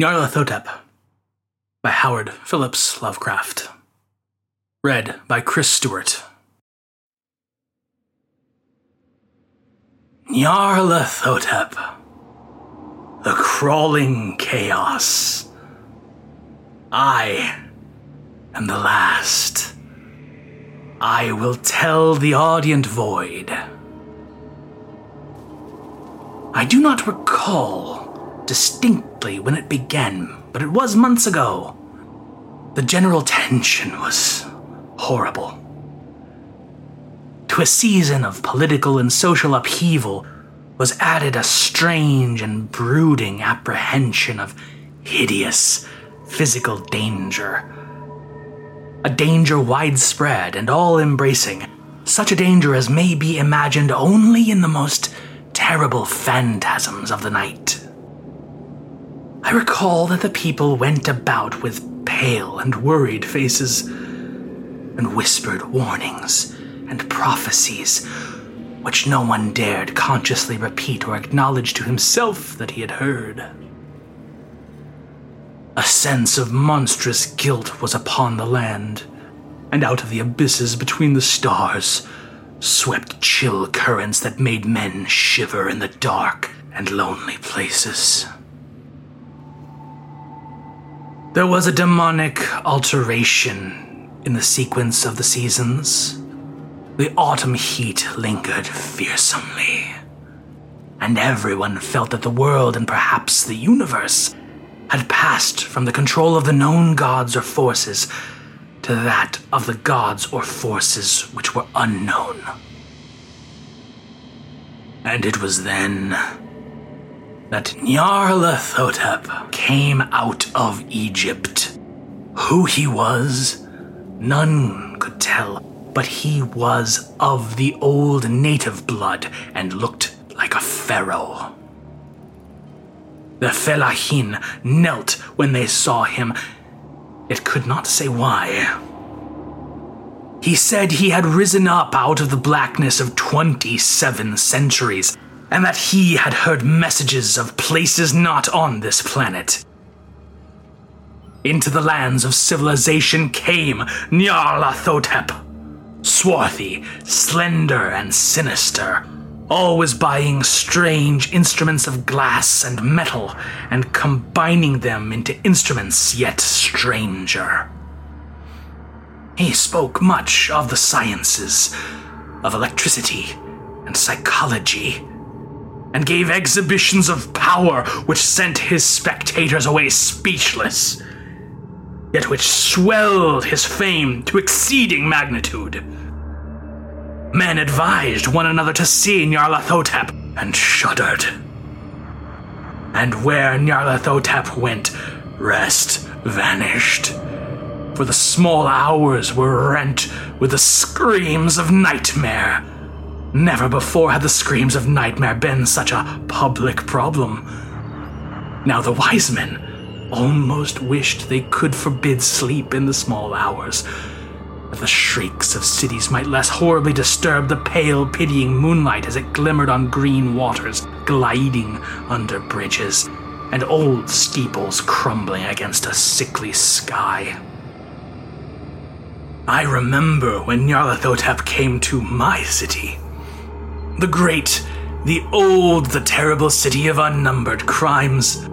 Nyarlathotep by Howard Phillips Lovecraft. Read by Chris Stewart. Nyarlathotep, the crawling chaos. I am the last. I will tell the audient void. I do not recall distinctly when it began, but it was months ago. The general tension was horrible. To a season of political and social upheaval was added a strange and brooding apprehension of hideous physical danger. A danger widespread and all embracing, such a danger as may be imagined only in the most terrible phantasms of the night. I recall that the people went about with pale and worried faces and whispered warnings and prophecies which no one dared consciously repeat or acknowledge to himself that he had heard. A sense of monstrous guilt was upon the land, and out of the abysses between the stars swept chill currents that made men shiver in the dark and lonely places. There was a demonic alteration in the sequence of the seasons. The autumn heat lingered fearsomely, and everyone felt that the world and perhaps the universe had passed from the control of the known gods or forces to that of the gods or forces which were unknown. And it was then that Nyarlathotep came out of Egypt. Who he was, none could tell, but he was of the old native blood and looked like a pharaoh. The Fellahin knelt when they saw him it could not say why. He said he had risen up out of the blackness of 27 centuries, and that he had heard messages of places not on this planet. Into the lands of civilization came Nyarlathotep, swarthy, slender, and sinister, always buying strange instruments of glass and metal and combining them into instruments yet stranger. He spoke much of the sciences, of electricity and psychology, and gave exhibitions of power which sent his spectators away speechless, yet which swelled his fame to exceeding magnitude. Men advised one another to see Nyarlathotep and shuddered. And where Nyarlathotep went, rest vanished. For the small hours were rent with the screams of nightmare. Never before had the screams of nightmare been such a public problem. Now the wise men almost wished they could forbid sleep in the small hours that the shrieks of cities might less horribly disturb the pale, pitying moonlight as it glimmered on green waters gliding under bridges, and old steeples crumbling against a sickly sky. I remember when Nyarlathotep came to my city. The great, the old, the terrible city of unnumbered crimes.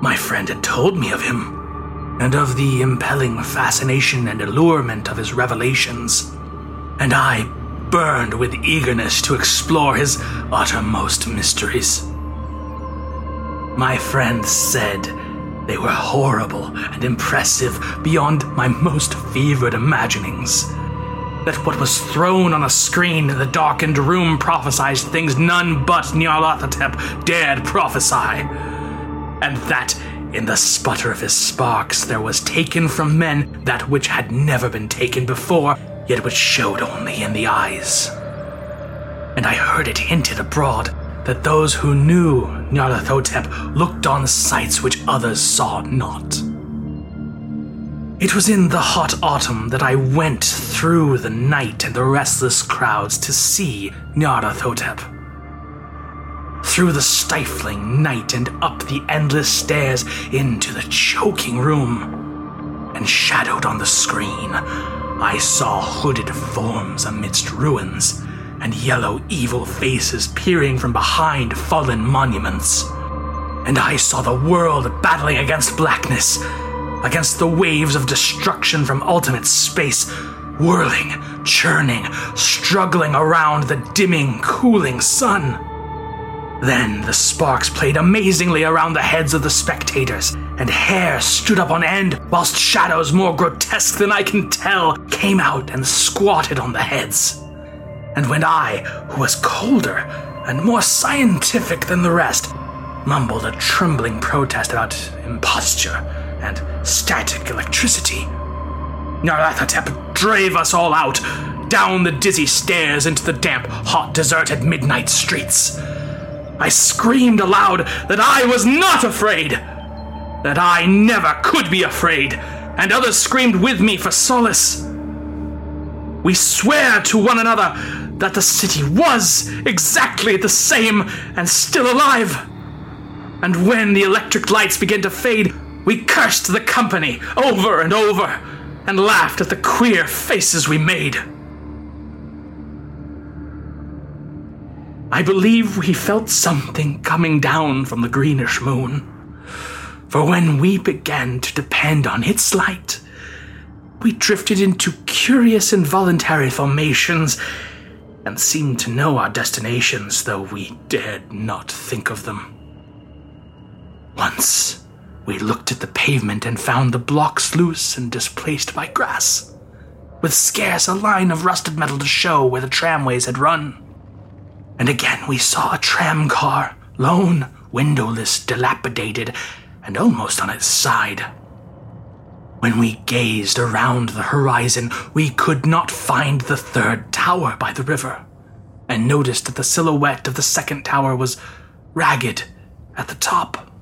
My friend had told me of him and of the impelling fascination and allurement of his revelations, and I burned with eagerness to explore his uttermost mysteries. My friend said they were horrible and impressive beyond my most fevered imaginings. That what was thrown on a screen in the darkened room prophesied things none but Nyarlathotep dared prophesy. And that in the sputter of his sparks, there was taken from men that which had never been taken before, yet which showed only in the eyes. And I heard it hinted abroad that those who knew Nyarlathotep looked on sights which others saw not. It was in the hot autumn that I went through the night and the restless crowds to see Nyarlathotep. through the stifling night and up the endless stairs into the choking room. And shadowed on the screen, I saw hooded forms amidst ruins and yellow evil faces peering from behind fallen monuments. And I saw the world battling against blackness, against the waves of destruction from ultimate space, whirling, churning, struggling around the dimming, cooling sun. Then the sparks played amazingly around the heads of the spectators, and hair stood up on end, whilst shadows more grotesque than I can tell came out and squatted on the heads. And when I, who was colder and more scientific than the rest, mumbled a trembling protest about imposture and static electricity, Nyarlathotep drave us all out, down the dizzy stairs into the damp, hot, deserted midnight streets. I screamed aloud that I was not afraid, that I never could be afraid, and others screamed with me for solace. We swear to one another that the city was exactly the same and still alive. And when the electric lights began to fade, we cursed the company over and over and laughed at the queer faces we made. I believe we felt something coming down from the greenish moon. For when we began to depend on its light, we drifted into curious involuntary formations and seemed to know our destinations, though we dared not think of them. Once, we looked at the pavement and found the blocks loose and displaced by grass, with scarce a line of rusted metal to show where the tramways had run. And again we saw a tram car, lone, windowless, dilapidated, and almost on its side. When we gazed around the horizon, we could not find the third tower by the river, and noticed that the silhouette of the second tower was ragged at the top.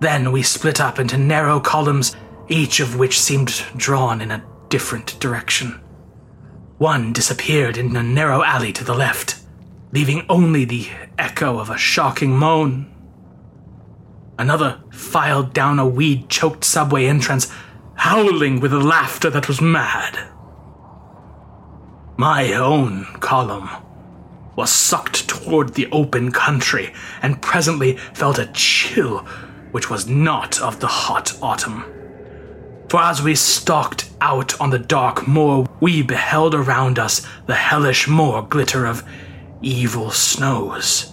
Then we split up into narrow columns, each of which seemed drawn in a different direction. One disappeared in a narrow alley to the left, leaving only the echo of a shocking moan. Another filed down a weed choked subway entrance, howling with a laughter that was mad. My own column was sucked toward the open country and presently felt a chill which was not of the hot autumn. For as we stalked out on the dark moor, we beheld around us the hellish moor glitter of evil snows.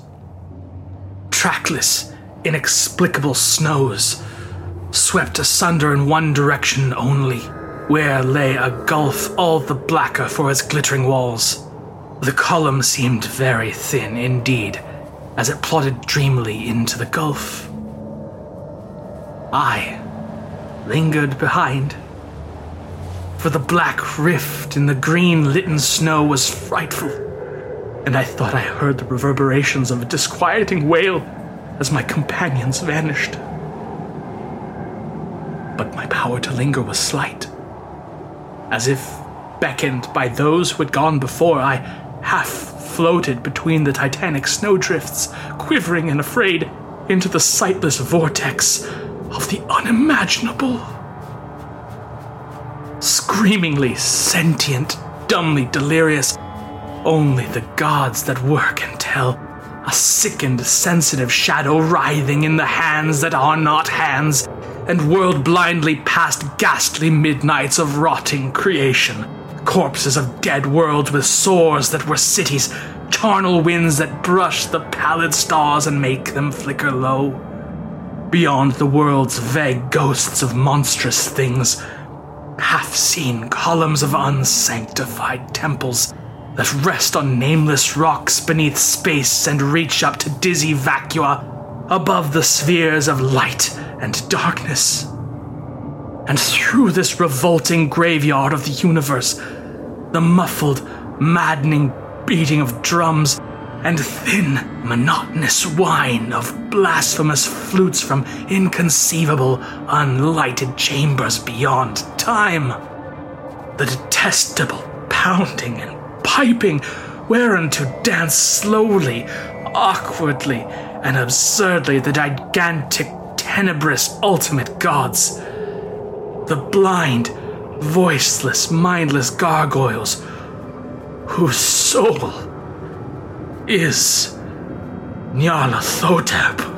Trackless, inexplicable snows, swept asunder in one direction only, where lay a gulf all the blacker for its glittering walls. The column seemed very thin indeed, as it plodded dreamily into the gulf. I lingered behind. For the black rift in the green litten snow was frightful, and I thought I heard the reverberations of a disquieting wail as my companions vanished. But my power to linger was slight. As if beckoned by those who had gone before, I half floated between the titanic snowdrifts, quivering and afraid, into the sightless vortex of the unimaginable. Screamingly sentient, dumbly delirious, only the gods that work can tell. A sickened, sensitive shadow writhing in the hands that are not hands, and whirled blindly past ghastly midnights of rotting creation. Corpses of dead worlds with sores that were cities, charnel winds that brush the pallid stars and make them flicker low beyond the world's vague ghosts of monstrous things, half seen columns of unsanctified temples that rest on nameless rocks beneath space and reach up to dizzy vacua above the spheres of light and darkness. And through this revolting graveyard of the universe, the muffled, maddening beating of drums and thin, monotonous whine of blasphemous flutes from inconceivable, unlighted chambers beyond time. The detestable pounding and piping whereunto dance slowly, awkwardly and absurdly the gigantic, tenebrous ultimate gods. The blind, voiceless, mindless gargoyles whose soul is Nyarlathotep.